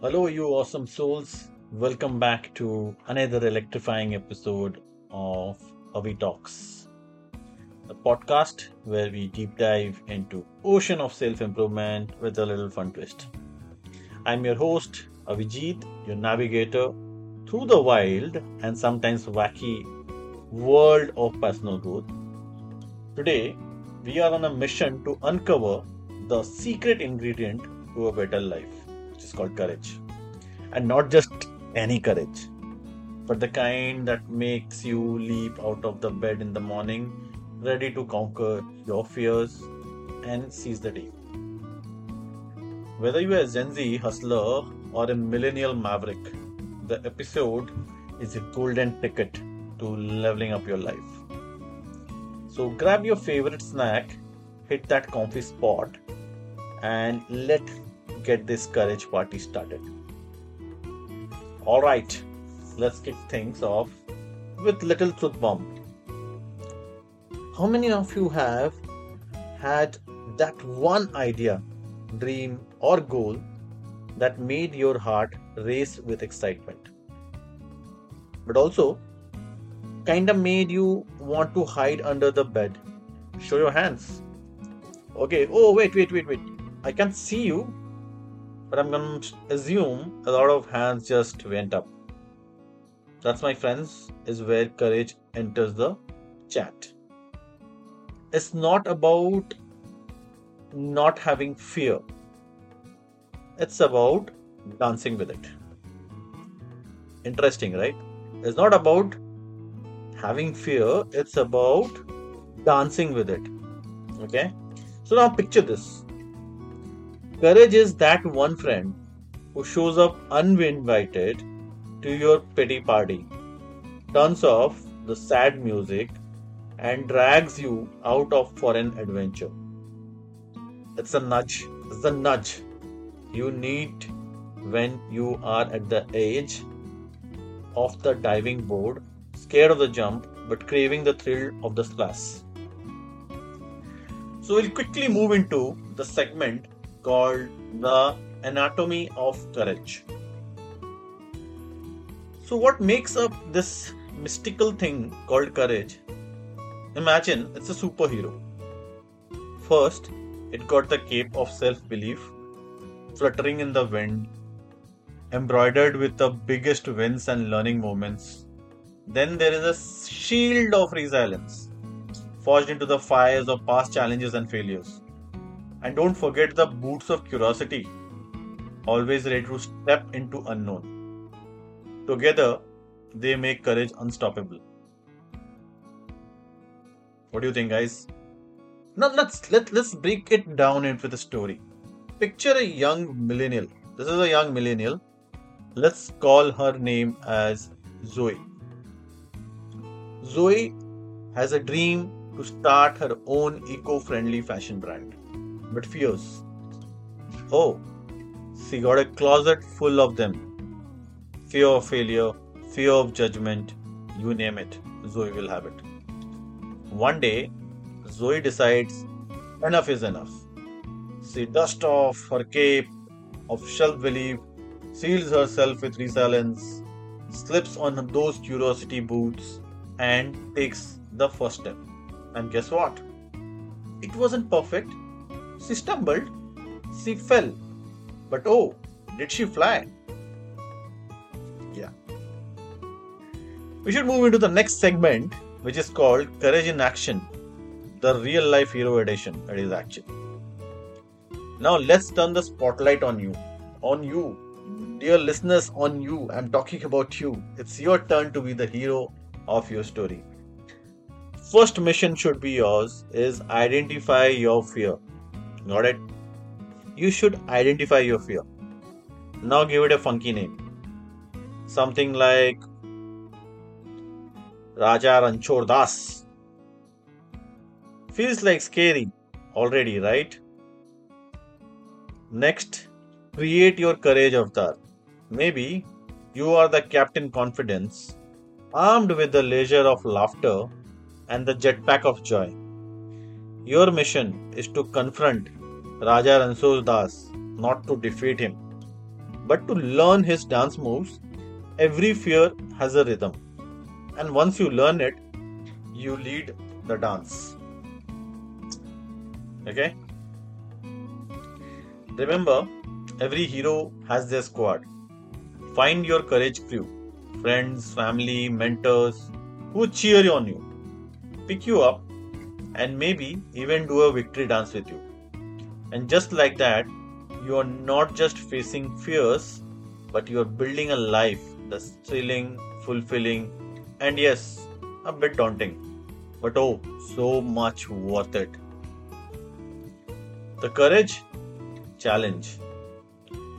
Hello, you awesome souls. Welcome back to another electrifying episode of Avi Talks, the podcast where we deep dive into ocean of self-improvement with a little fun twist. I'm your host, Avijit, your navigator through the wild and sometimes wacky world of personal growth. Today, we are on a mission to uncover the secret ingredient to a better life, which is called courage. And not just any courage, but the kind that makes you leap out of the bed in the morning, ready to conquer your fears and seize the day. Whether you are a Gen Z hustler or a millennial maverick, the episode is a golden ticket to leveling up your life. So grab your favorite snack, hit that comfy spot, and let get this courage party started. All right, let's kick things off with little truth bomb. How many of you have had that one idea, dream, or goal that made your heart race with excitement? But also kinda made you want to hide under the bed. Show your hands. Okay, oh, wait, wait, wait, wait. I can't see you, but I'm gonna assume a lot of hands just went up. That's, my friends, is where courage enters the chat. It's not about not having fear, it's about dancing with it. Interesting, right? It's not about having fear, it's about dancing with it. Okay? So now picture this courage is that one friend who shows up uninvited to your pity party, turns off the sad music, and drags you out of for an adventure. It's a nudge. It's the nudge you need when you are at the edge of the diving board, scared of the jump, but craving the thrill of the splash. So we'll quickly move into the segment called the anatomy of courage. So, what makes up this mystical thing called courage? Imagine it's a superhero. First, it got the cape of self belief, fluttering in the wind, embroidered with the biggest wins and learning moments. Then there is a shield of resilience, forged into the fires of past challenges and failures. And don't forget the boots of curiosity, always ready to step into unknown. Together, they make courage unstoppable. What do you think, guys? Now let's let let's break it down into the story. Picture a young millennial. This is a young millennial. Let's call her name as Zoe. Zoe has a dream to start her own eco-friendly fashion brand, but fears. Oh, she got a closet full of them fear of failure, fear of judgment, you name it, Zoe will have it. One day, Zoe decides enough is enough. She dusts off her cape of self belief, seals herself with resilience, slips on those curiosity boots, and takes the first step. And guess what? It wasn't perfect. She stumbled, she fell. But oh, did she fly? Yeah. We should move into the next segment, which is called Courage in Action, the real life hero edition. That is action. Now let's turn the spotlight on you. On you. Dear listeners, on you. I'm talking about you. It's your turn to be the hero of your story. First mission should be yours is identify your fear. Got it? You should identify your fear. Now give it a funky name. Something like Raja Ranchor Das. Feels like scary already, right? Next, create your courage avatar. Maybe you are the Captain Confidence, armed with the leisure of laughter and the jetpack of joy. Your mission is to confront Raja Ranchor Das, not to defeat him. but to learn his dance moves. Every fear has a rhythm, and once you learn it, you lead the dance. Okay? Remember, every hero has their squad. Find your courage crew friends, family, mentors who cheer on you, pick you up, and maybe even do a victory dance with you. And just like that, you are not just facing fears, but you are building a life that's thrilling, fulfilling, and yes, a bit daunting. But oh, so much worth it. The courage challenge.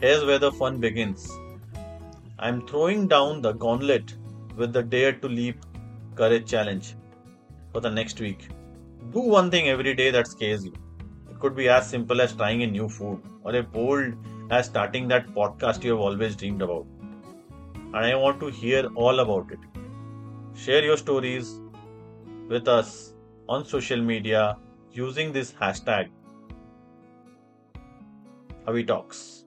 Here's where the fun begins. I'm throwing down the gauntlet with the Dare to Leap Courage Challenge for the next week. Do one thing every day that scares you. Could be as simple as trying a new food or as bold as starting that podcast you have always dreamed about. And I want to hear all about it. Share your stories with us on social media using this hashtag Avi Talks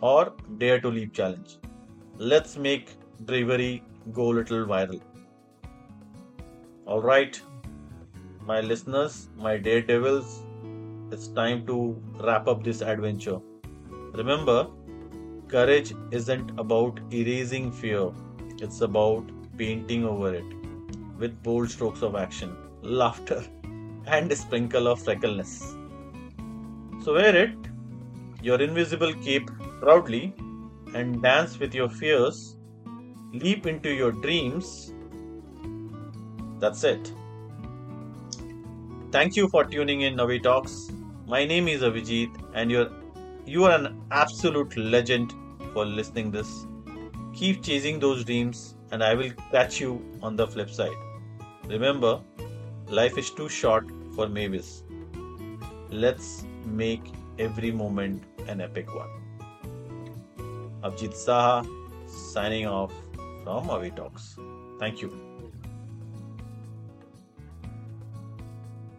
or Dare to Leap Challenge. Let's make bravery go a little viral. Alright, my listeners, my daredevils, it's time to wrap up this adventure. Remember, courage isn't about erasing fear, it's about painting over it with bold strokes of action, laughter, and a sprinkle of freckleness. So, wear it, your invisible cape, proudly and dance with your fears, leap into your dreams. That's it. Thank you for tuning in Navi Talks. My name is Avijit and you're you are an absolute legend for listening this. Keep chasing those dreams and I will catch you on the flip side. Remember, life is too short for maybes. Let's make every moment an epic one. Avijit Saha signing off from Avi Talks. Thank you.